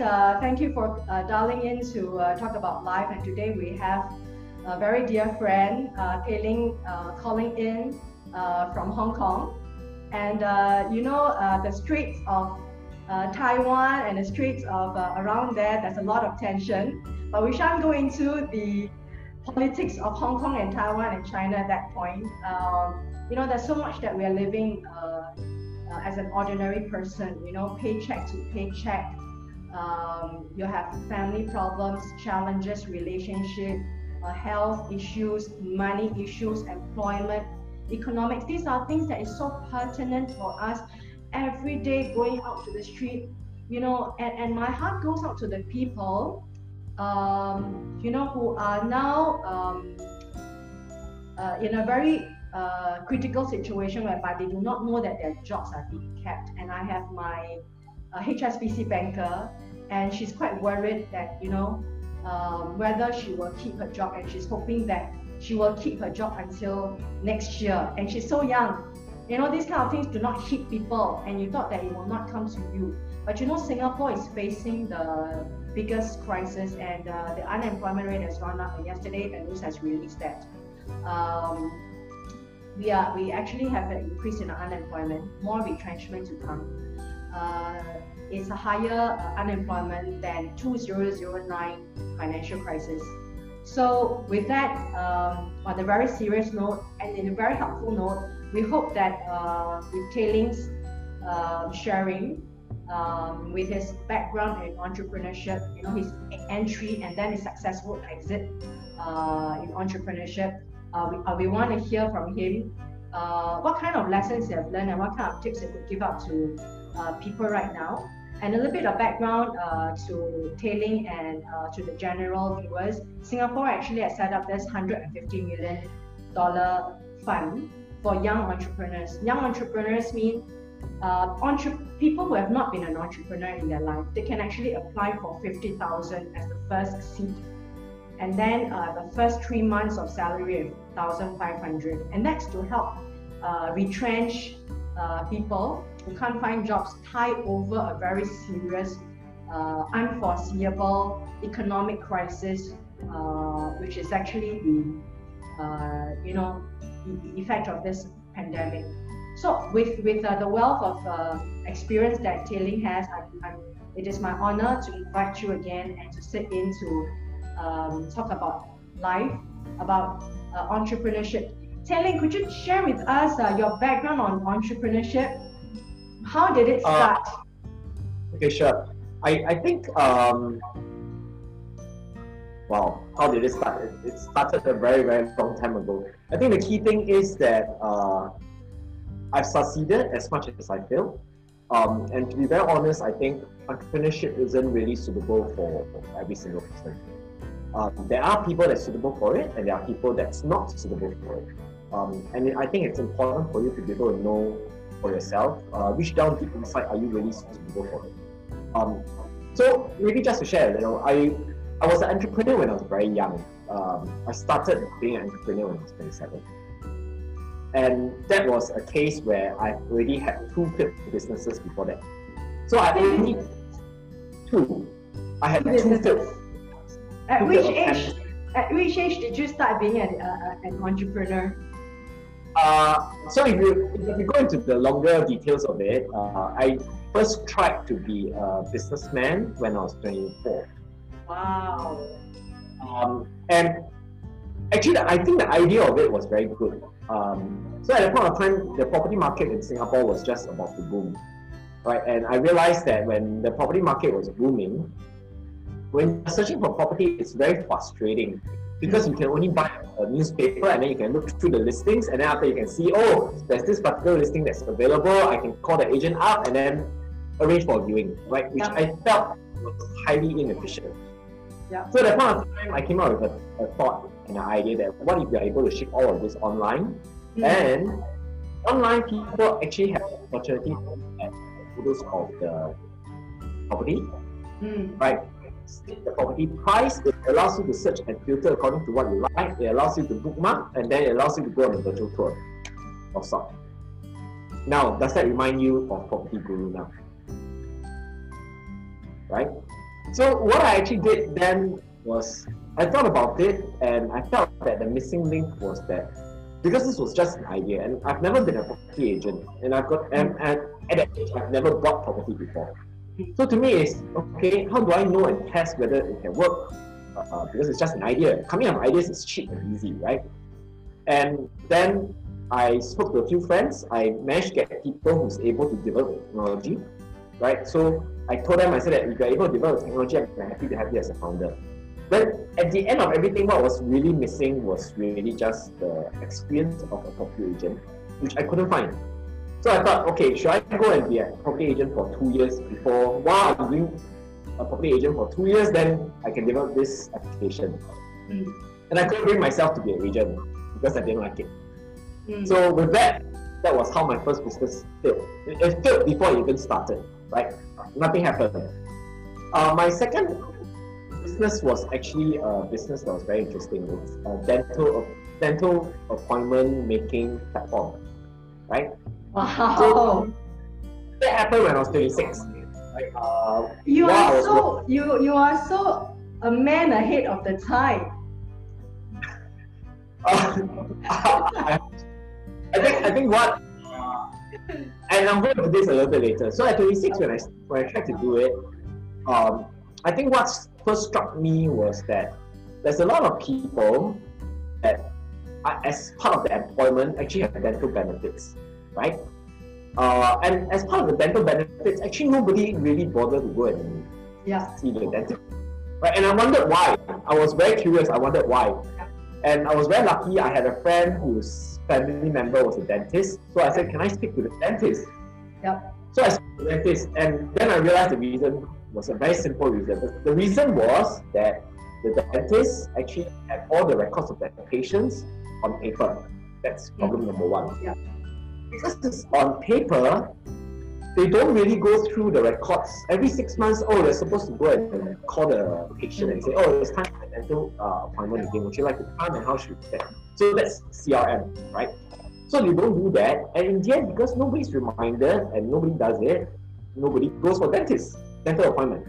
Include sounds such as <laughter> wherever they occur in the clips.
uh, thank you for uh, dialing in to uh, talk about life. And today we have a very dear friend, uh, uh, calling in uh, from Hong Kong. And uh, you know, the streets of Taiwan and the streets of around there, there's a lot of tension. But we shan't go into the politics of Hong Kong and Taiwan and China at that point. Um, you know, there's so much that we are living as an ordinary person, you know, paycheck to paycheck. Um, you have family problems, challenges, relationship, uh, health issues, money issues, employment, economics. These are things that is so pertinent for us every day going out to the street, you know, and, and my heart goes out to the people, um, you know, who are now um, uh, in a very uh, critical situation whereby they do not know that their jobs are being kept. And I have my uh, HSBC banker, and she's quite worried that, you know, um, whether she will keep her job, and she's hoping that she will keep her job until next year. And she's so young. You know, these kind of things do not hit people, and you thought that it will not come to you. But you know, Singapore is facing the biggest crisis, and uh, the unemployment rate has gone up. And yesterday, the news has released that. Um, we are we actually have an increase in unemployment, more retrenchment to come. Uh, it's a higher unemployment than 2009 financial crisis. So with that, um, on a very serious note and in a very helpful note, we hope that uh, with Kailing's uh, sharing, um, with his background in entrepreneurship, you know, his entry and then his successful exit uh, in entrepreneurship, uh, we, uh, we want to hear from him uh, what kind of lessons he have learned and what kind of tips he could give out to people right now. And a little bit of background uh, to Tailing and uh, to the general viewers. Singapore actually has set up this $150 million fund for young entrepreneurs. Young entrepreneurs mean uh, entre- people who have not been an entrepreneur in their life. They can actually apply for 50,000 as the first seed and then uh, the first three months of salary of 1500 and that's to help uh, retrench uh, people who can't find jobs tied over a very serious uh, unforeseeable economic crisis uh, which is actually the uh, you know the effect of this pandemic so with with the wealth of experience that Tailing has I'm, I'm, it is my honor to invite you again and to sit into um, talk about life, about uh, entrepreneurship. Tailing, could you share with us uh, your background on entrepreneurship? How did it uh, start? okay, sure. I, I think, um, wow, how did it start? It, it, started a very, very long time ago. I think the key thing is that uh, I've succeeded as much as I failed. Um, and to be very honest, I think entrepreneurship isn't really suitable for every single person. Um, there are people that's suitable for it, and there are people that's not suitable for it. Um, and I think it's important for you to be able to know for yourself uh, which down deep inside are you really suitable for it. Um, so maybe just to share, you know, I I was an entrepreneur when I was very young. Um, I started being an entrepreneur when I was 27. And that was a case where I already had two failed businesses before that. So I only two. I had two failed at which age? At which age did you start being an, uh, an entrepreneur? Uh, so if you, if you go into the longer details of it, uh, I first tried to be a businessman when I was 24. Wow. Um, and actually, I think the idea of it was very good. Um, so at that point of time, the property market in Singapore was just about to boom, right? And I realized that when the property market was booming, when searching for property, it's very frustrating because you can only buy a newspaper and then you can look through the listings and then after you can see, oh, there's this particular listing that's available. I can call the agent up and then arrange for viewing, right? Which yeah. I felt was highly inefficient. Yeah. So at that point of time, I came up with a, a thought and an idea that what if we are able to ship all of this online mm. and online people actually have the opportunity to photos of the property, mm. right? The property price. It allows you to search and filter according to what you like. It allows you to bookmark and then it allows you to go on a virtual tour of sort. Now, does that remind you of Property Guru now? Right? So what I actually did then was I thought about it and I felt that the missing link was that because this was just an idea and I've never been a property agent and I've got and, and at that age I've never bought property before. So to me it's okay, how do I know and test whether it can work? Uh, because it's just an idea. Coming up with ideas is cheap and easy, right? And then I spoke to a few friends. I managed to get people who's able to develop technology, right? So I told them, I said that if you're able to develop technology, I'm happy to have you as a founder. But at the end of everything, what was really missing was really just the experience of a property agent, which I couldn't find. So I thought, okay, should I go and be a property agent for two years before, while I'm doing a property agent for two years, then I can develop this application. Mm. And I couldn't bring myself to be an agent because I didn't like it. Mm. So with that, that was how my first business failed. It, failed before it even started, right? Nothing happened. Uh, my second business was actually a business that was very interesting. It's a dental dental appointment making platform, right? Wow. That happened when I was 26. Like, uh, you are so you you are so a man ahead of the time. Uh, <laughs> I, I think I think what and I'm going to do this a little bit later. So at 26, when I when I tried to do it, um, I think what first struck me was that there's a lot of people that, are, as part of their employment, actually have dental benefits, right? Uh, and as part of the dental benefits, actually nobody really bothered to go and yeah. see the dentist, right? And I wondered why. I was very curious. I wondered why. And I was very lucky. I had a friend whose family member was a dentist. So I said, Can I speak to the dentist? Yep. So I spoke to the dentist, and then I realized the reason was a very simple reason. The, the reason was that the dentist actually had all the records of their patients on paper. That's problem number one. Yeah. Because it's on paper, they don't really go through the records. Every six months, oh, they're supposed to go and call the patient and say, oh, it's time for a dental uh, appointment again. Would you like to come and how should we set? So that's CRM, right? So they don't do that. And in the end, because nobody's reminded and nobody does it, nobody goes for dentist, dental appointment.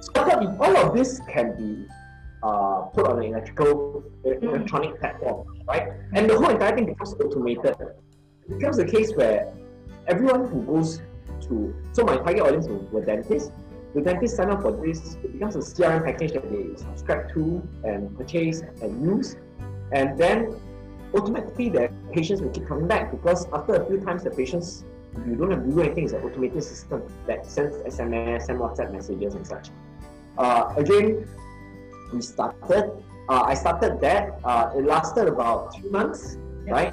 So I thought if all of this can be uh, put on an electrical, electronic platform, right? And the whole entire thing becomes automated. It becomes a case where everyone who goes to so my target audience were dentists. The dentists sign up for this, it becomes a CRM package that they subscribe to and purchase and use. And then automatically the patients will keep coming back because after a few times the patients you don't have to do anything, it's an automated system that sends SMS and WhatsApp messages and such. Uh, again, we started, uh, I started that, uh, it lasted about three months, right?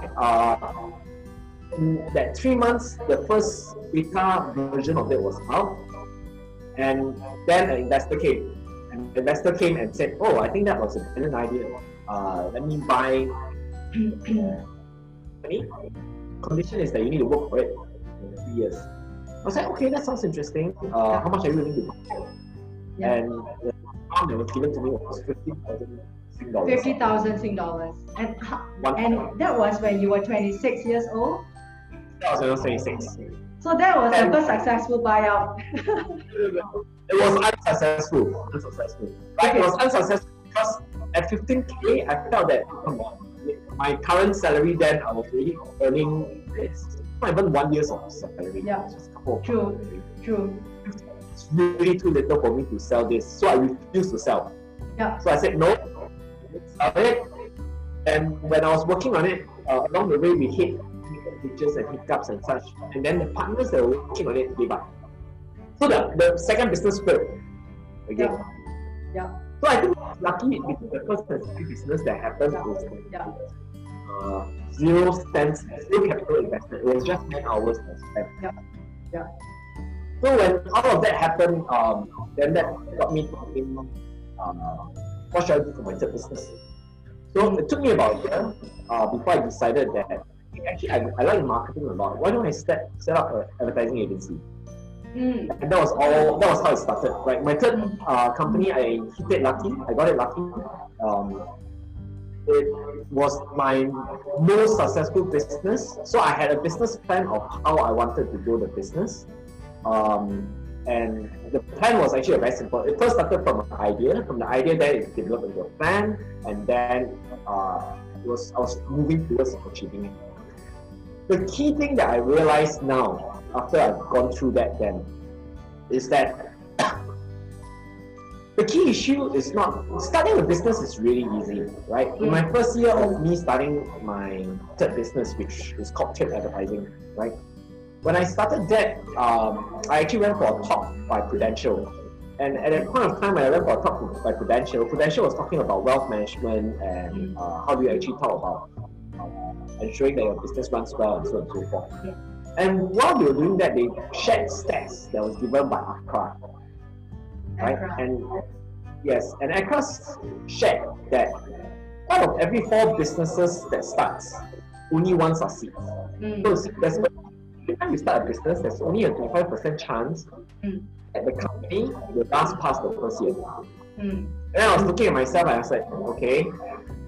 In that three months, the first beta version of it was out, and then an investor came. And the investor came and said, "Oh, I think that was a brilliant idea. Uh, let me buy." <clears throat> company. Condition is that you need to work for it for three years. I was like, okay, that sounds interesting. Uh, how much are you willing to buy? Yeah. And the amount that was given to me was fifty thousand Sing dollars. Fifty thousand Sing dollars, and and that was when you were twenty six years old. That was when I was twenty six. So that was and the first successful buyout. <laughs> it was unsuccessful. Unsuccessful. Right? Okay. It was unsuccessful because at 15k, I felt that come on, my current salary then I was really earning this not even one year's of salary. Yeah. Just a couple true. True. It's really too little for me to sell this. So I refused to sell. Yeah. So I said no, sell it. And when I was working on it, uh, along the way we hit glitches and hiccups and such. And then the partners that were working on it gave up. So the, the second business failed again. Yeah. yeah. So I think lucky because the first and second business that happened yeah. was yeah. uh, zero cents, zero capital invested. It was just 10 hours spent. Yeah. Yeah. So when all of that happened, um, then that got me to thinking, uh, what should I do for my third business? So it took me about a year uh, before I decided that actually I, I like marketing a lot. Why don't I set set up an advertising agency? Mm. And that was all. That was how it started. Right. My third uh, company, I hit it lucky. I got it lucky. Um, it was my most successful business. So I had a business plan of how I wanted to grow the business. Um, And the plan was actually very simple. It first started from an idea. From the idea, then it developed into a plan, and then uh, it was I was moving towards achieving it. The key thing that I realized now, after I've gone through that, then, is that <coughs> the key issue is not starting a business is really easy, right? In my first year of me starting my third business, which is called Trip Advertising, right? When I started that, um, I actually went for a talk by Prudential. And at that point of time, when I went for a talk by Prudential, Prudential was talking about wealth management and uh, how do you actually talk about ensuring that your business runs well and so on and so forth. And while they were doing that, they shared stats that was given by ACRA right? ACRA. And yes, and ACRA shared that out of every four businesses that starts, only one succeeds. Mm. So there's every time you start a business, there's only a 25% chance Mm. that the company will last past the first year. Mm. And I was looking at myself and I was like, okay,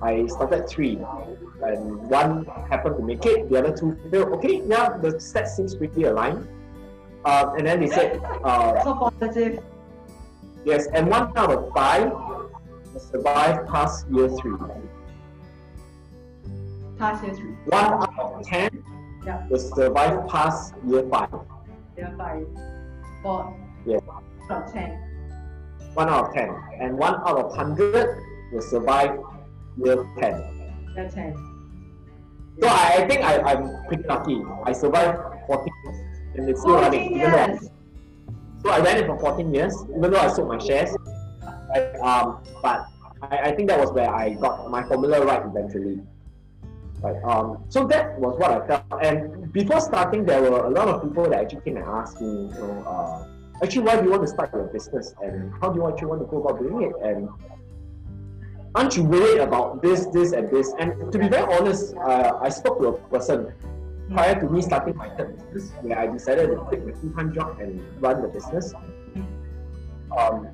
I started three. And one happened to make it, the other two failed. Okay, yeah, the stats seems pretty aligned. Uh, and then they said, uh, So positive. Yes, and one out of five will survive past year three. Past year three. One out of ten Yeah. will survive past year five. Year five. Four. Yeah. Out of ten. One out of ten. And one out of hundred will survive year ten. Year ten. So I, I think I, I'm pretty lucky. I survived 14 years and it's still running. 14 even though- So I ran it for 14 years, even though I sold my shares. Right? Um, but I, I think that was where I got my formula right eventually. Right. Um, so that was what I felt. And before starting, there were a lot of people that actually came and asked me, you know, uh, actually, why do you want to start your business and how do you actually want to go about doing it? And aren't you worried about this, this, and this? And to be very honest, uh, I spoke to a person prior to me starting my third business, where I decided to quit my full-time job and run the business. Um,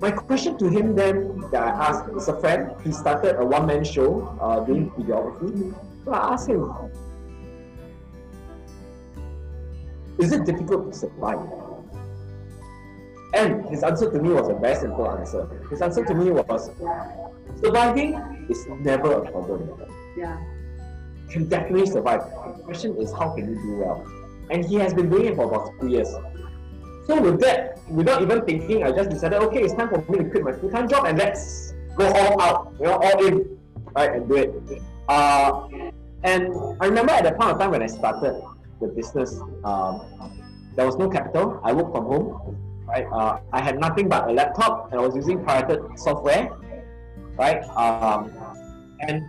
my question to him then that I asked is a friend. He started a one-man show uh, doing videography. So I asked him, "Is it difficult to survive?" And his answer to me was a very simple answer. His answer to me was, "Surviving is never a problem." Yeah. can definitely survive. The question is how can you do well? And he has been doing it for about two years. So with that, without even thinking, I just decided, okay, it's time for me to quit my full-time job and let's go all out, you know, all in, right, and do it. Uh, and I remember at that point of time when I started the business, um, there was no capital. I worked from home, right? Uh, I had nothing but a laptop and I was using pirated software, right? Um, and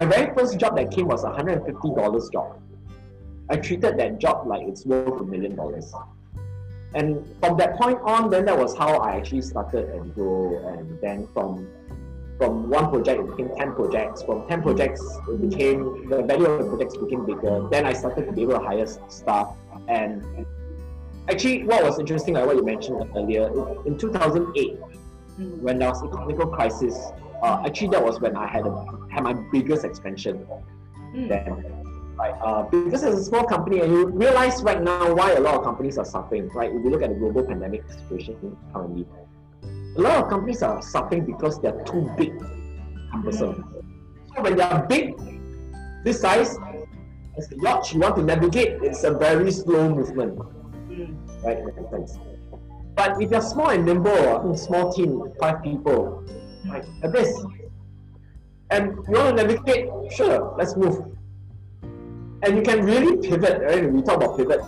my very first job that came was a hundred and fifty dollars job. I treated that job like it's worth a million dollars. And from that point on, then that was how I actually started and grow. And then from from one project it became ten projects. From ten projects it became the value of the projects became bigger. Then I started to be able to hire staff. And actually, what was interesting, like what you mentioned earlier, in- in 2008, Mm. when there was economical crisis, uh, actually that was when I had a, had my biggest expansion Mm. then. Right, uh, because as a small company, and you realize right now why a lot of companies are suffering. Right, if you look at the global pandemic situation currently, a lot of companies are suffering because they're too big, cumbersome. So when they are big, this size, as a yacht you want to navigate, it's a very slow movement Mm. right? But if you're small and nimble, small team, five people, right? At this, and you want to navigate, sure, let's move. And you can really pivot, right? We talk about pivot.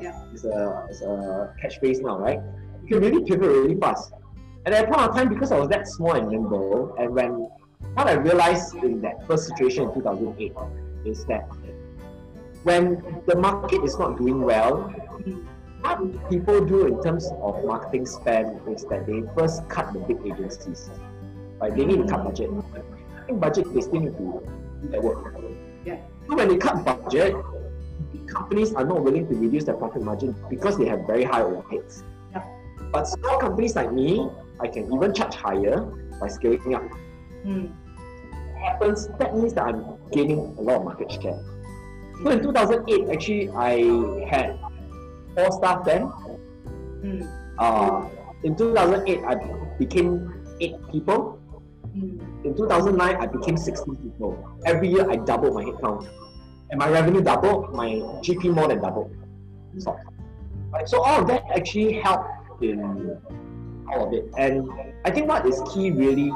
Yeah. It's a, it's a catchphrase now, right? You can really pivot really fast. And at that point of time, because I was that small and nimble, and when what I realized in that first situation in 2008 is that when the market is not doing well, what people do in terms of marketing spend is that they first cut the big agencies. They need to cut budget. Cutting budget, they still need to do work. Yeah. So when they cut budget, companies are not willing to reduce their profit margin because they have very high overheads. Yeah. But small companies like me, I can even charge higher by scaling up. Mm. happens, that means that I'm gaining a lot of market share. So in 2008, actually, I had four staff then, Mm. Uh, in 2008, I became eight people. In 2009, I became 16 people. Every year, I doubled my headcount. And my revenue doubled, my GP more than doubled. So, right, so all of that actually helped in all of it. And I think what is key really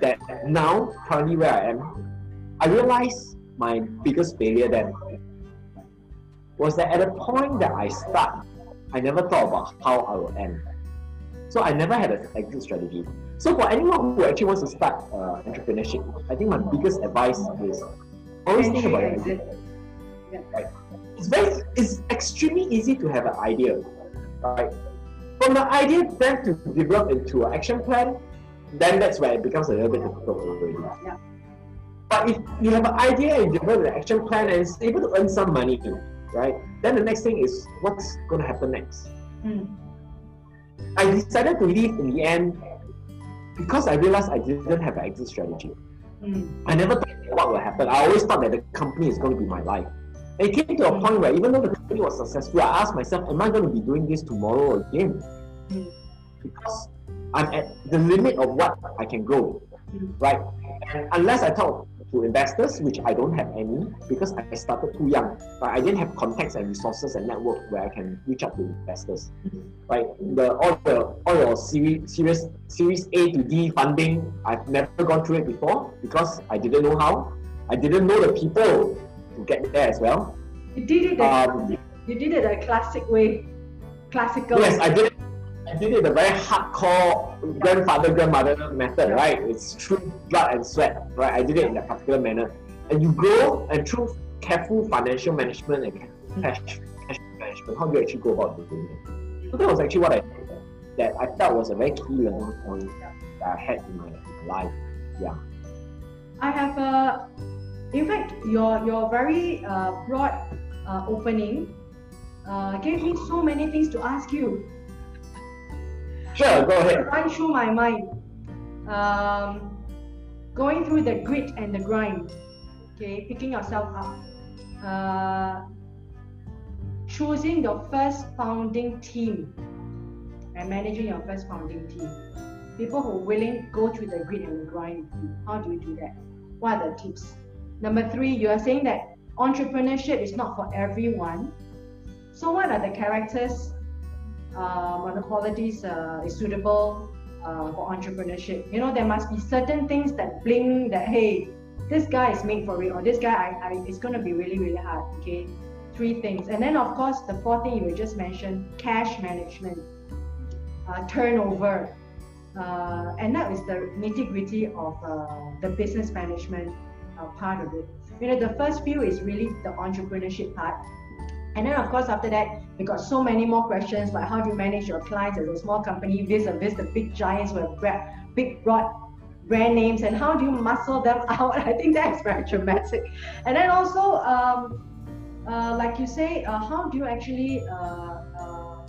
that now, currently where I am, I realize my biggest failure then was that at the point that I start, I never thought about how I will end. So I never had an exit strategy. So for anyone who actually wants to start uh, entrepreneurship, I think my biggest advice is always think about it. exit. Right? It's very, it's extremely easy to have an idea, right? From the idea then to develop into an action plan, then that's where it becomes a little bit difficult already. Yeah. But if you have an idea and develop an action plan and it's able to earn some money, right? Then the next thing is what's going to happen next. Mm. I decided to leave in the end because I realized I didn't have an exit strategy. Mm. I never thought what will happen. I always thought that the company is going to be my life. And it came to a point where even though the company was successful, I asked myself, am I going to be doing this tomorrow again? Mm. Because I'm at the limit of what I can grow, Mm. right? And unless I talk to investors, which I don't have any because I started too young, but I didn't have contacts and resources and network where I can reach out to investors, Mhm. right? The all the all your series series series A to D funding, I've never gone through it before because I didn't know how. I didn't know the people to get there as well. You did it. Um, you did it a classic way, classical. Yes, I did it. I did it the very hardcore grandfather grandmother method, right? It's through blood and sweat, right? I did it in that particular manner, and you grow and through careful financial management and cash cash management. How do you actually go about doing it? So that was actually what I that I felt was a very key learning point that I had in my life. Yeah. I have a, in fact, your your very uh, broad uh, opening uh, gave me so many things to ask you. Sure, go ahead. Run through my mind. Um, going through the grit and the grind. Okay, picking yourself up. Uh, choosing your first founding team and managing your first founding team. People who are willing go through the grit and the grind. How do you do that? What are the tips? Number three, you are saying that entrepreneurship is not for everyone. So, what are the characters the qualities uh, is suitable uh, for entrepreneurship? You know, there must be certain things that bling that hey, this guy is made for it, or this guy, I, I, it's going to be really, really hard. Okay, three things, and then of course the fourth thing you just mentioned, cash management, uh, turnover, uh, and that is the nitty gritty of uh, the business management uh, part of it. You know, the first few is really the entrepreneurship part. And then, of course, after that, we got so many more questions like how do you manage your clients as a small company vis-a-vis the big giants with big, broad brand names, and how do you muscle them <laughs> out? I think that's very dramatic. And then also, um, uh, like you say, uh, how do you actually uh, uh,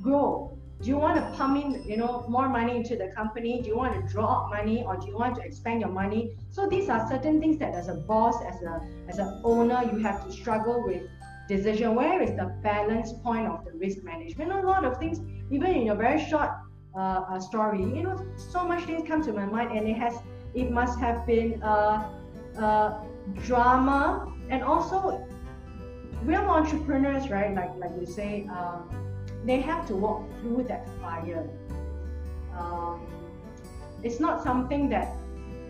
grow? Do you want to pump in, you know, more money into the company? Do you want to draw out money, or do you want to expand your money? So these are certain things that, as a boss, as a as an owner, you have to struggle with decision. Where is the balance point of the risk management? A lot of things, even in a very short uh, uh, story, you know, so much things come to my mind, and it has, it must have been uh, uh, drama, and also real entrepreneurs, right? Like like you say, um, they have to walk through that fire. Um, it's not something that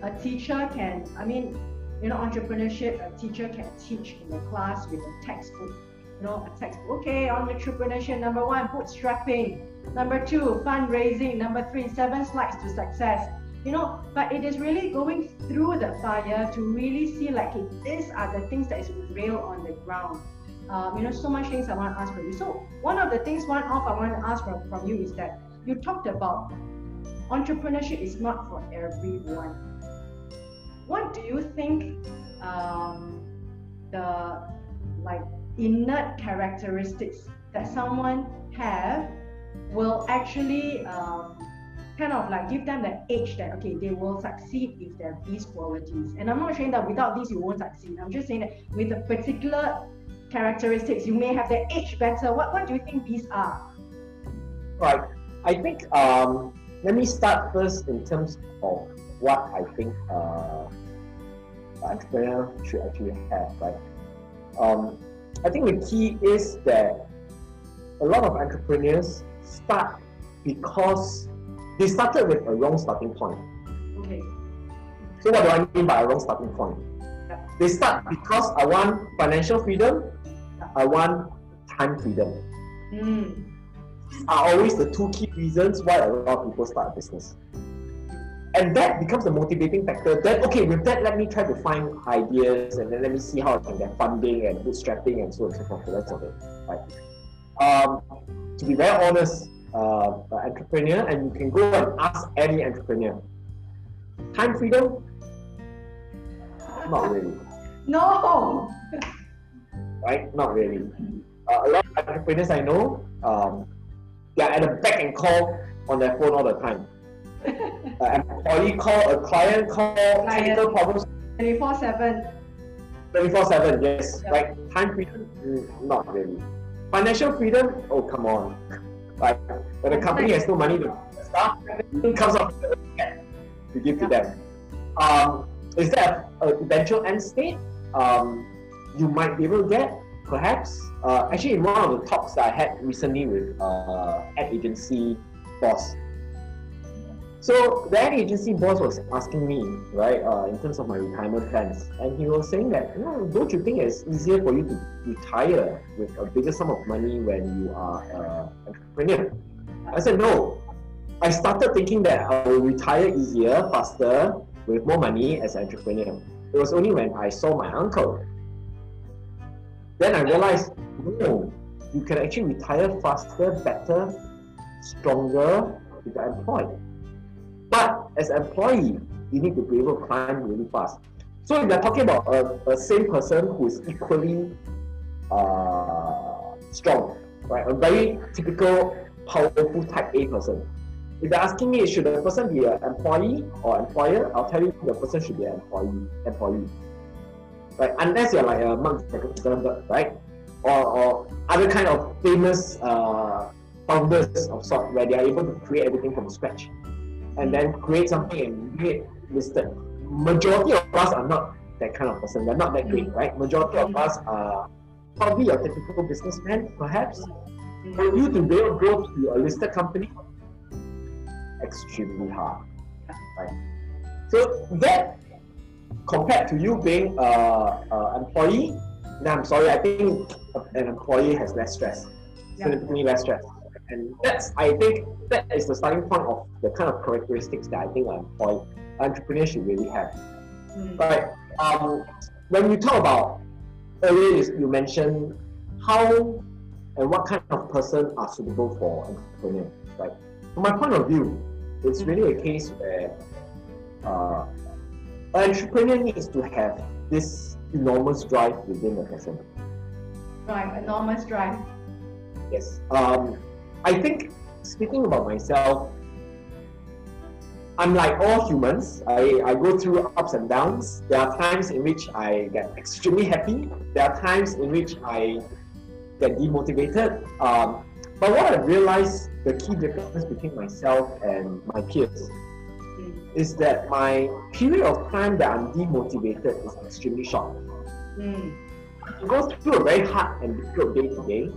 a teacher can. I mean, you know, entrepreneurship, a teacher can teach in the class with a textbook. You know, a textbook. Okay, entrepreneurship. Number one, bootstrapping. Number two, fundraising. Number three, seven slides to success. You know, but it is really going through the fire to really see like these are the things that is real on the ground. Um, you know, so much things I want to ask from you. So one of the things, one off I want to ask from, from you is that you talked about entrepreneurship is not for everyone. What do you think um, the like innate characteristics that someone have will actually um, kind of like give them the edge that okay they will succeed if they have these qualities. And I'm not saying that without these you won't succeed. I'm just saying that with a particular characteristics you may have the edge better. What what do you think these are? Right. I think um, let me start first in terms of what I think uh, entrepreneur should actually have, right? Um, I think the key is that a lot of entrepreneurs start because they started with a wrong starting point. Okay. So what do I mean by a wrong starting point? They start because I want financial freedom, I want time freedom. Mm. Are always the two key reasons why a lot of people start a business. And that becomes the motivating factor. Then okay, with that, let me try to find ideas and then let me see how I can get funding and bootstrapping and so on and so forth. The rest of it, right? Um, to be very honest, uh, entrepreneur, and you can go and ask any entrepreneur. Time freedom? Not really No. right? Not really. Uh, a lot of entrepreneurs I know, um, they are at the back and call on their phone all the time. Uh, an employee call, a client call, technical problems 24 7. 24 7, yes. Yeah. Like time freedom, mm, not really. Financial freedom, oh come on. Like when a company has no money to staff, it comes out of the cap to give to them. Um, is that a, a eventual end state? Um, you might be able to get, perhaps. Uh, actually, in one of the talks that I had recently with uh, ad agency boss, so the ad agency boss was asking me, right, uh, in terms of my retirement plans, and he was saying that, know, don't you think it's easier for you to retire with a bigger sum of money when you are an entrepreneur? I said no. I started thinking that I will retire easier, faster, with more money as an entrepreneur. It was only when I saw my uncle. Then I realized, no, you can actually retire faster, better, stronger if you're employed. As an employee, you need to be able to climb really fast. So if you're talking about a, a same person who is equally uh, strong, right? A very typical, powerful type A person. If you're asking me, should the person be an employee or employer? I'll tell you the person should be an employee. Employee, right? Unless you're like a Mark Zuckerberg, right? Or, or other kind of famous uh, founders of sort, where they are able to create everything from scratch and then create something and get listed. Majority of us are not that kind of person. We're not that great, mm. right? Majority of us are probably your typical businessman, perhaps. For you to be able to go to a listed company, extremely hard. Right? So that compared to you being a, a employee, now I'm sorry, I think an employee has less stress, Yeah. significantly less stress. And that's, I think, that is the starting point of the kind of characteristics that I think an entrepreneur should really have. Mm. But um, when we talk about earlier, you- you mentioned how and what kind of person are suitable for entrepreneur, right? From my point of view, it's really a case where uh, an entrepreneur needs to have this enormous drive within the person. Right, enormous drive. Yes. Um, I think speaking about myself, I'm like all humans. I, I go through ups and downs. There are times in which I get extremely happy. There are times in which I get demotivated. Um, but what I realized the key difference between myself and my peers Mm. is that my period of time that I'm demotivated is extremely short. Mm. I go through a very hard and difficult day today.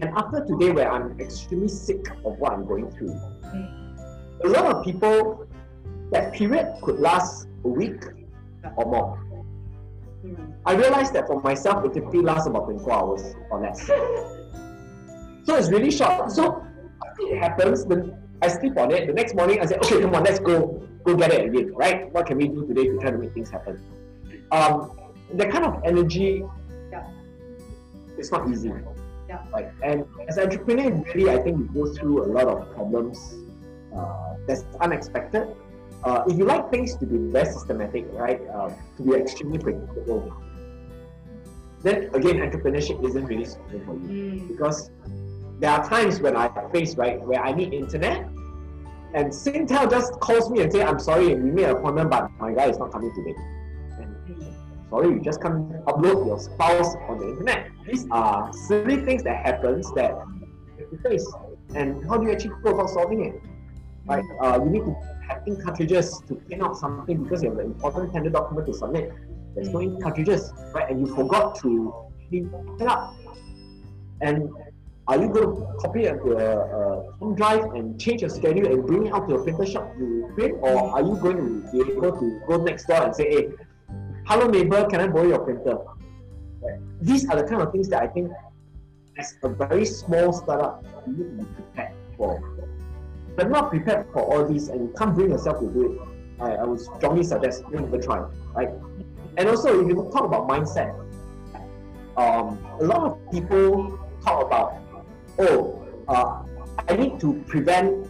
And after today, where I'm extremely sick of what I'm going through, Mm. a lot of people, that period could last a week or more. Mm. I realized that for myself, it typically lasts about 24 hours or less. <laughs> So it's really short. So it happens, then I sleep on it. The next morning, I say, okay, come on, let's go, go get it again, right? What can we do today to try to make things happen? Um, that kind of energy, Yeah. it's not easy. Yeah. Right. And as an entrepreneur, really, I think we go through a lot of problems uh, that's unexpected. Uh, if you like things to be very systematic, right, uh, to be extremely predictable, then again, entrepreneurship isn't really suitable for you Mm. because there are times when I face right where I need internet, and Singtel just calls me and say, "I'm sorry, we made an appointment, but my guy is not coming today." Sorry, you just can't upload your spouse on the internet. These are silly things that happens that you face. and how do you actually go about solving it? Right? Uh, you need to have ink cartridges to print out something because you have an important tender document to submit. There's no ink cartridges, right? And you forgot to print it up. And are you going to copy it to a home drive and change your schedule and bring it out to a printer shop to print? Or are you going to be able to go next door and say, hey, hello neighbor, can I borrow your printer? Right. These are the kind of things that I think as a very small startup, you need to be prepared for. But not prepared for all these and you can't bring yourself to do it. I, I would strongly suggest never try. Right? And also if you talk about mindset, um, a lot of people talk about, oh, uh, I need to prevent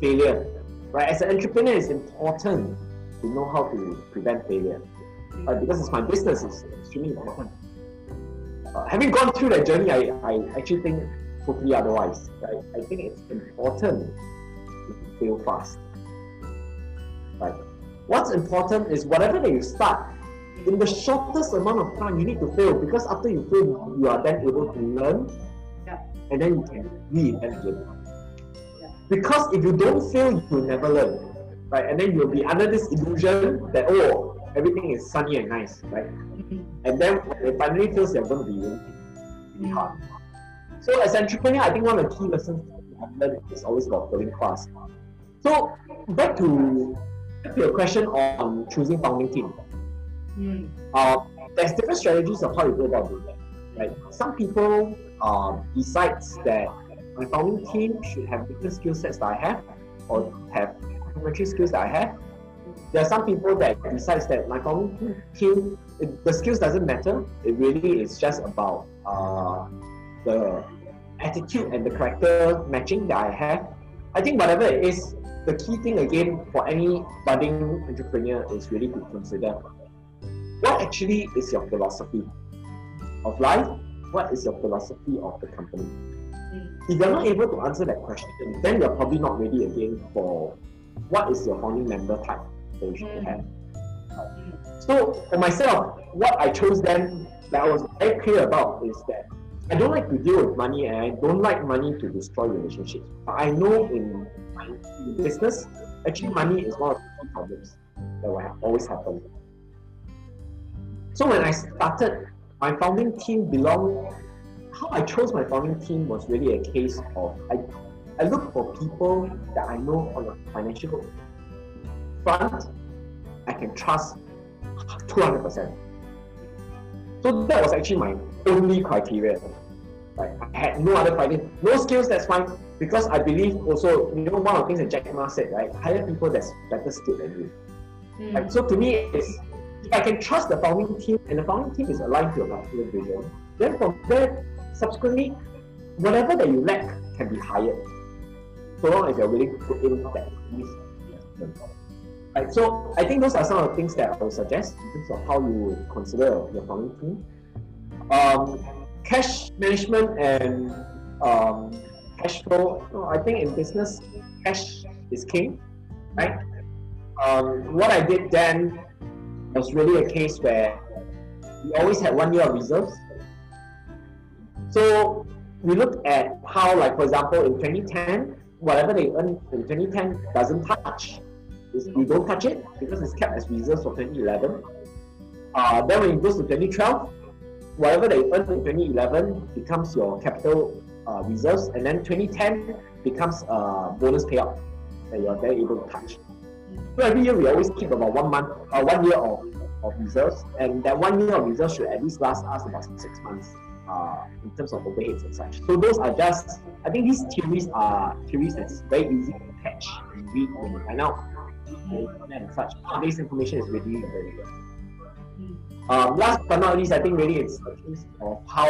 failure. Right? As an entrepreneur, it's important to know how to prevent failure. Right? Because it's my business, it's extremely important. Uh, having gone through that journey, I, I actually think totally otherwise. Right? I think it's important to fail fast. Right? What's important is whatever that you start, in the shortest amount of time, you need to fail because after you fail, you are then able to learn yeah. and then you can reinvent again. Yeah. Because if you don't fail, you will never learn. Right? And then you'll be under this illusion that, oh, everything is sunny and nice, right? Mm-hmm. And then when it finally feels they're going to be really, really hard. So as an entrepreneur, I think one of the key lessons I've learned is always about going fast. So back to, back to your question on choosing founding team. Mm. Uh, there's different strategies of how you go about doing that. Right? Some people uh, decides that my founding team should have different skill sets that I have or have complementary skills that I have there are some people that decides that my team, it, the skills doesn't matter. It really is just about uh, the attitude and the character matching that I have. I think whatever it is, the key thing again for any budding entrepreneur is really to consider what actually is your philosophy of life? What is your philosophy of the company? Mm. If you're not able to answer that question, then you're probably not ready again for what is your founding member type they should mm. have. So for myself, what I chose then that I was very clear about is that I don't like to deal with money and I don't like money to destroy relationships. But I know in, in business, actually money is one of the key problems that will always happen. So when I started, my founding team belonged, how I chose my founding team was really a case of I, I look for people that I know on a financial front, I can trust 200%. So that was actually my only criteria. Like I had no other criteria. No skills, that's fine. Because I believe also, you know, one of the things that Jack Ma said, right? Hire people that's better skilled than you. Mm. Right? So to me, it's if I can trust the founding team and the founding team is aligned to your particular vision, then from there, subsequently, whatever that you lack can be hired. So long as you're willing to put in that. Right, so I think those are some of the things that I would suggest in terms of how you would consider your founding team. Um, cash management and um, cash flow. I think in business, cash is king, right? Um, what I did then was really a case where we always had one year of reserves. So we looked at how, like for example, in 2010, whatever they earn in 2010 doesn't touch you don't touch it because it's kept as reserves for 2011. Uh, then when it goes to 2012, whatever they earn in 2011 becomes your capital uh, reserves, and then 2010 becomes a bonus payout that you're then able to touch. So every year we always keep about one month, uh, one year of, of reserves, and that one year of reserves should at least last us about six months uh, in terms of overheads and such. So those are just, I think these theories are theories that's very easy to catch and read when you find out and such. This information is really very good. Um, last but not least, I think really it's a case of how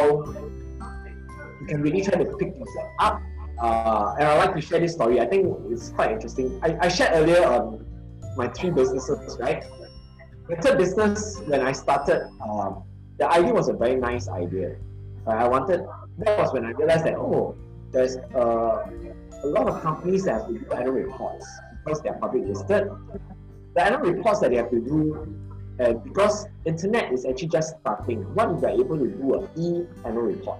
you can really try to pick yourself up. Uh, and I'd like to share this story. I think it's quite interesting. I, I shared earlier on my three businesses, right? The third business, when I started, um, the idea was a very nice idea. Uh, I wanted, that was when I realized that, oh, there's uh, a lot of companies that have to do annual reports because they are public listed. The annual reports that they have to do, uh, because internet is actually just starting. What if they are able to do an e annual report?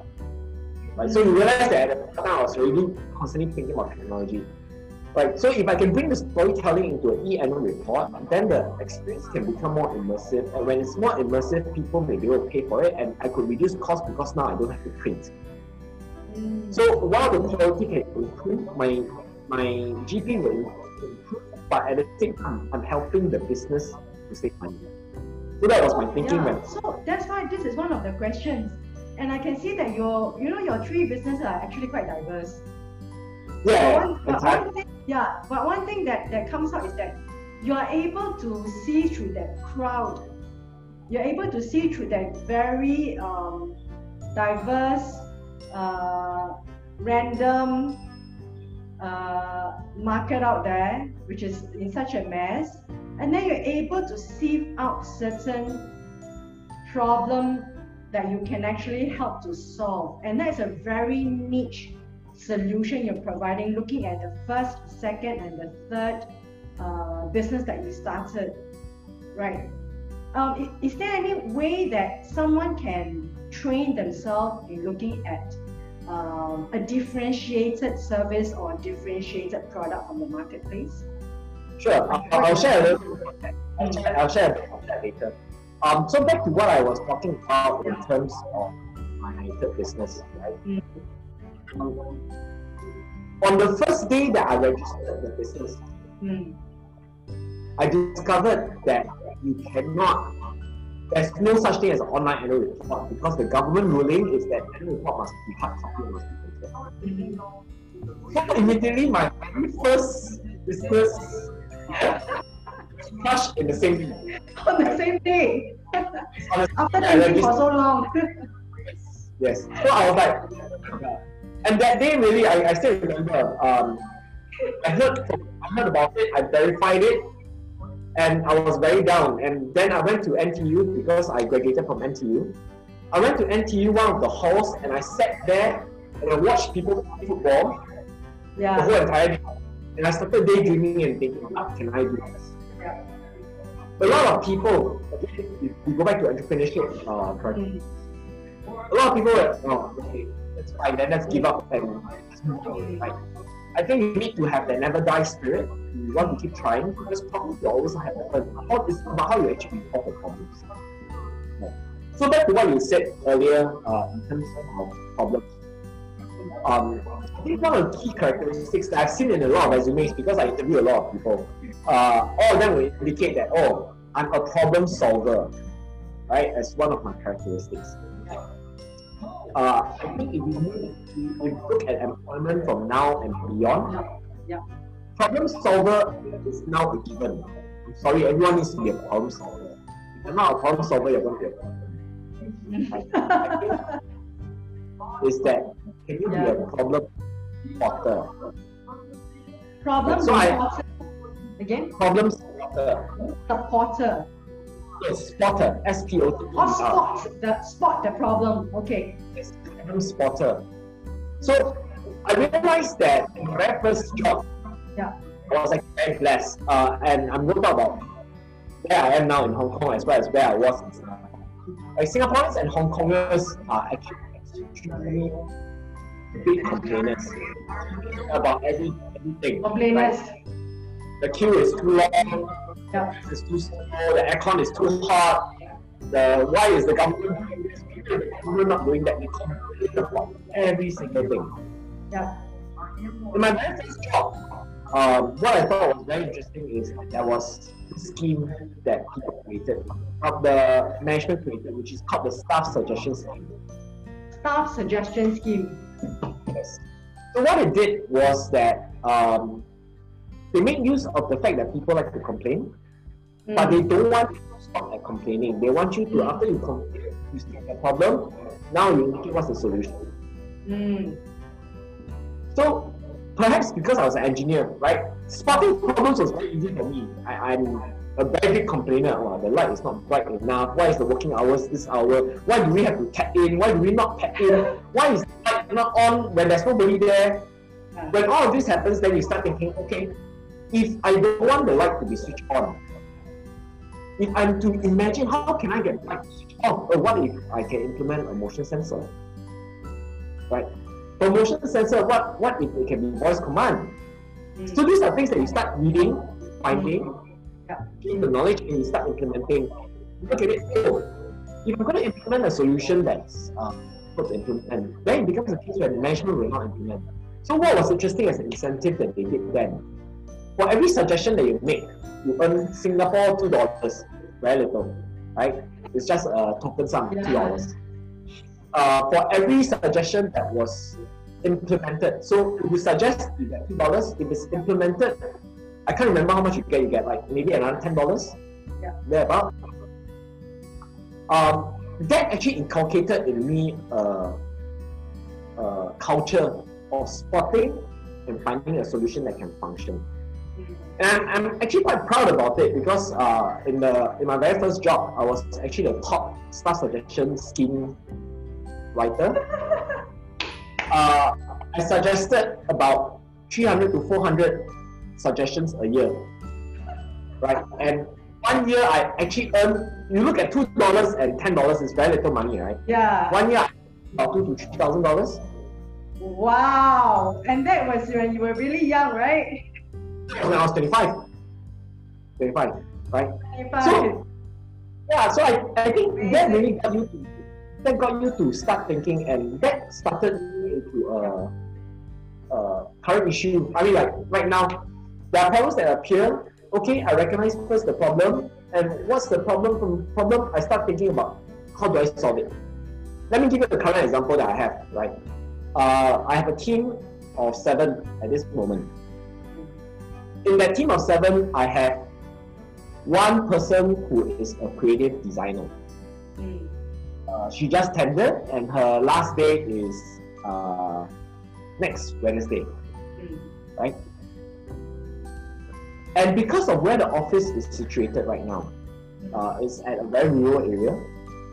Right? So you realize that at the time I was already constantly thinking about technology. Right. So if I can bring the storytelling into an e-annual report, then the experience can become more immersive. And when it's more immersive, people may be able to pay for it, and I could reduce cost because now I don't have to print. So while the quality can improve, my my GP will improve, but at the same time, I'm helping the business to save money. So that was my thinking yeah. when. So that's why this is one of the questions. And I can see that your, you know, your three businesses are actually quite diverse. Yeah, But one, but exactly. one thing, yeah, but one thing that, that comes out is that you are able to see through that crowd. You're able to see through that very um, diverse, uh, random uh, market out there, which is in such a mess, and then you're able to sieve out certain problem that you can actually help to solve, and that's a very niche solution you're providing, looking at the first, second, and the third uh, business that you started, right? Um, is there any way that someone can train themselves in looking at um, a differentiated service or differentiated product from the marketplace? Sure, I'll, I'll share a little bit about that. I'll share, I'll share a bit of that later. Um, so back to what I was talking about in terms of my third business, right? Mm. Um, on the first day that I registered the business, Hmm. I discovered that you cannot, there's no such thing as an online annual report because the government ruling is that annual report must be hard copy and must be printed. So immediately my very first business <laughs> crashed in the same day. On the same day, <laughs> after thinking for so long. <laughs> Yes. So I was like, and that day really, I, I still remember. Um, I heard from, I heard about it. I verified it, and I was very down. And then I went to NTU because I graduated from NTU. I went to NTU, one of the halls, and I sat there and I watched people play football the yeah. whole entire day. And I started daydreaming and thinking, what can I do this? Yeah. A lot of people, again, if we go back to entrepreneurship, uh, correct, Mm. a lot of people were, oh, okay, that's fine, then let's give up and let's move on. I think you need to have that never die spirit. You want to keep trying because problems will always happen. How it's about how you actually solve the problems. Yeah. So back to what you said earlier uh, in terms of problems. Um, I think one of the key characteristics that I've seen in a lot of resumes because I interview a lot of people, uh, all of them will indicate that oh, I'm a problem solver, right? As one of my characteristics uh, I think if you, move, if you look at employment from now and beyond, Yeah. problem solver is now a given. I'm sorry, everyone needs to be a problem solver. If you're not a problem solver, you're going to be a problem. Is that can you be a problem spotter? Problem So I- Again, Problem spotter. supporter. Yes, spotter. S P O T T E Or spot the spot the problem. Okay. Yes, problem spotter. So I realized that in my very first job, Yeah. I was actually very blessed. Uh, and I'm going to talk about where I am now in Hong Kong as well as where I was in Singapore. Like Singaporeans and Hong Kongers are actually extremely big complainers about every, everything. Complainers. Like, the queue is too long, Yeah. it's too small, the aircon is too hot, the why is the government doing this? The government not doing that? We complain about every single thing. Yeah. In my very first job, um, what I thought was very interesting is there was a scheme that people created, of the management created, which is called the staff suggestion scheme. Staff suggestion scheme. Yes. So what it did was that um, they make use of the fact that people like to complain, but Mm. they don't want you to stop at complaining. They want you to, after you complain, you see the problem, now you indicate what's the solution. Mm. So perhaps because I was an engineer, right? Spotting problems was very easy for me. I, I'm a very big complainer. The light is not bright enough. Why is the working hours this hour? Why do we have to tap in? Why do we not tap in? Why is the light not on when there's nobody there? When all of this happens, then you start thinking, okay, if I don't want the light to be switched on, if I'm to imagine how can I get the light to switch off, or what if I can implement a motion sensor? Right? motion sensor, what, what if it can be voice command? Mm. So these are things that you start reading, finding, yeah. getting the knowledge, and you start implementing. Look at it. Oh, if I'm going to implement a solution that's uh, to implement, then it becomes a case where the management will not implement. So what was interesting as an incentive that they did then? For every suggestion that you make, you earn Singapore two dollars, very little, right? It's just a token sum, two dollars. Uh, for every suggestion that was implemented, so if you suggest you get two dollars, if it's implemented, I can't remember how much you get. You get like maybe another ten dollars. Yeah. Thereabout. Um, that actually inculcated in me a, a culture of spotting and finding a solution that can function. And I'm actually quite proud about it because uh, in the in my very first job, I was actually the top staff suggestion scheme writer. <laughs> Uh, I suggested about 300 to 400 suggestions a year, right? And one year I actually earned. You look at two dollars and ten dollars is very little money, right? Yeah. One year, about two to three thousand dollars. Wow! And that was when you were really young, right? When I was 25. 25, right? 25. So, yeah, so I, I think that really got you to that got you to start thinking, and that started me into a, a current issue. I mean, like right now, there are problems that appear okay, I recognize first the problem, and what's the problem from problem? I start thinking about how do I solve it. Let me give you a current example that I have, right? Uh, I have a team of seven at this moment. In that team of seven, I have one person who is a creative designer. Mm. Uh, she just tendered, and her last day is uh, next Wednesday, mm. right? And because of where the office is situated right now, uh, it's at a very rural area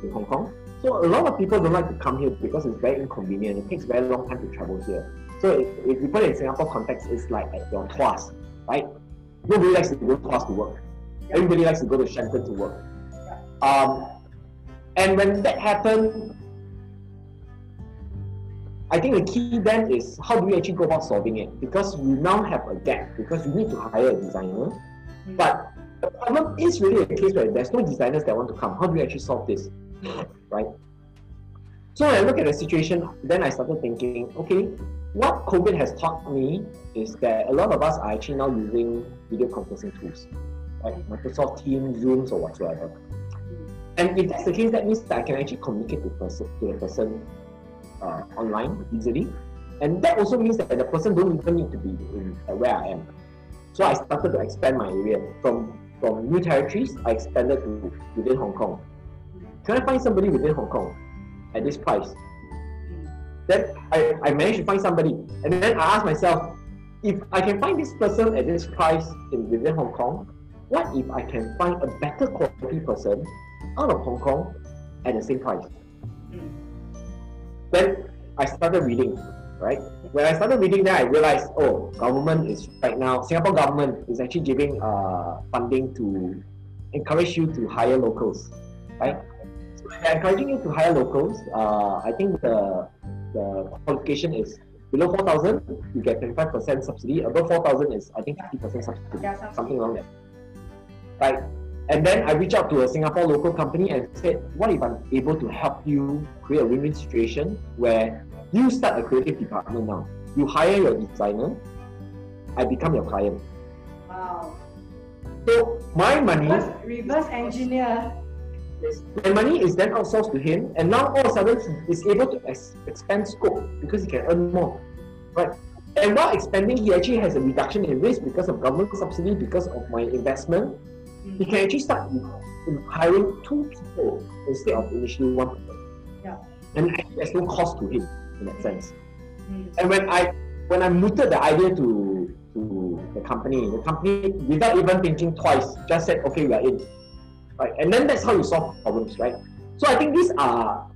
in Hong Kong. So a lot of people don't like to come here because it's very inconvenient. It takes very long time to travel here. So if, if you put it in Singapore context, it's like at your class, right? Nobody likes to go to class to work. Everybody likes to go to Shenton to work. Um, and when that happened, I think the key then is how do we actually go about solving it? Because we now have a gap because we need to hire a designer. Mm-hmm. But the problem is really a case where there's no designers that want to come. How do we actually solve this? Right? So when I look at the situation, then I started thinking, okay, what COVID has taught me is that a lot of us are actually now using video conferencing tools, like Microsoft Teams, Zooms, or whatsoever. And if that's the case, that means that I can actually communicate to, person, to the person uh, online easily. And that also means that the person don't even need to be in uh, where I am. So I started to expand my area from from new territories. I expanded to within Hong Kong. Can I find somebody within Hong Kong at this price? Then I, I managed to find somebody, and then I asked myself, if I can find this person at this price in within Hong Kong, what if I can find a better quality person out of Hong Kong at the same price? Then I started reading, right? When I started reading, then I realized, oh, government is right now, Singapore government is actually giving uh, funding to encourage you to hire locals, right? So they're encouraging you to hire locals. Uh, I think the the qualification is below 4,000, you get 25% subsidy. Above 4,000 is, I think, 50% subsidy, yeah, something along that. Right? And then I reached out to a Singapore local company and said, what if I'm able to help you create a win-win situation where you start a creative department now. You hire your designer, I become your client. Wow. So my money reverse, reverse engineer. My money is then outsourced to him, and now all of a sudden he is able to ex- expand scope because he can earn more. Right? And while expanding, he actually has a reduction in risk because of government subsidy, because of my investment he can actually start hiring two people instead of initially one person. Yeah. And there's no cost to him in that sense. Mm. And when I when I mooted the idea to to the company, the company without even thinking twice just said, okay, we are in. Right. And then that's how you solve problems, right? So I think these are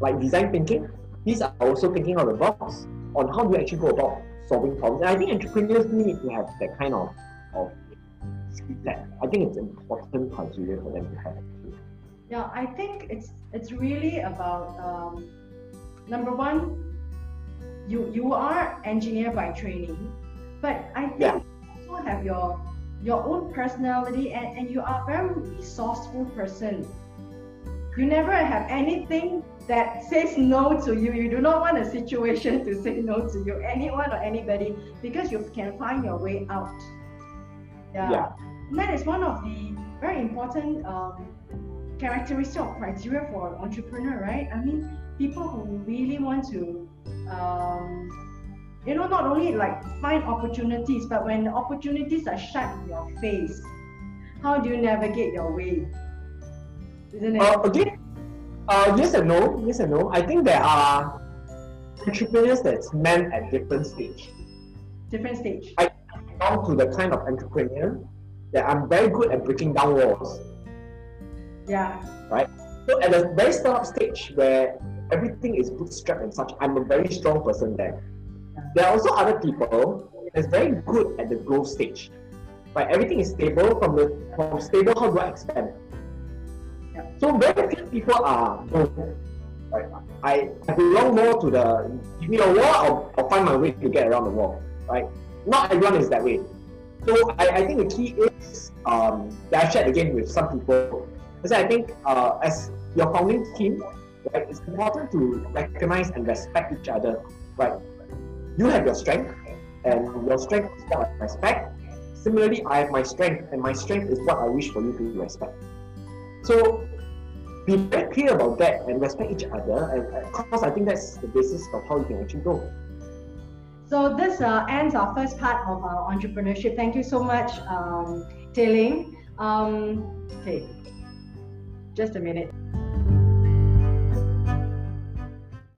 like design thinking. These are also thinking out of the box on how do you actually go about solving problems. And I think entrepreneurs need to have that kind of, of that I think it's important criteria for them to have. Yeah, I think it's it's really about um, number one, you you are engineer by training, but I think Yeah. you also have your your own personality and, and you are a very resourceful person. You never have anything that says no to you. You do not want a situation to say no to you, anyone or anybody, because you can find your way out. Yeah. Yeah. That is one of the very important um, characteristic or criteria for an entrepreneur, right? I mean, people who really want to, um, you know, not only like find opportunities, but when the opportunities are shut in your face, how do you navigate your way? Isn't it? Uh, again, uh, yes and no. Yes and no. I think there are entrepreneurs that's meant at different stage. Different stage. I belong to the kind of entrepreneur that I'm very good at breaking down walls. Yeah. Right. So at the very start stage where everything is bootstrapped and such, I'm a very strong person there. There are also other people that's very good at the growth stage. Right? Everything is stable from the from stable, how do I expand? Yeah. So very few people are both. Right? I, I belong more to the give me a wall, I'll, I'll find my way to get around the wall. Right? Not everyone is that way. So I, I think the key is um, that I shared again with some people that I think uh, as your founding team, right, it's important to recognize and respect each other. Right? You have your strength, and your strength is what I respect. Similarly, I have my strength, and my strength is what I wish for you to respect. So be very clear about that and respect each other, and of course, I think that's the basis of how you can actually go. So this uh, ends our first part of our entrepreneurship. Thank you so much, um, Tailing. Um, okay, just a minute.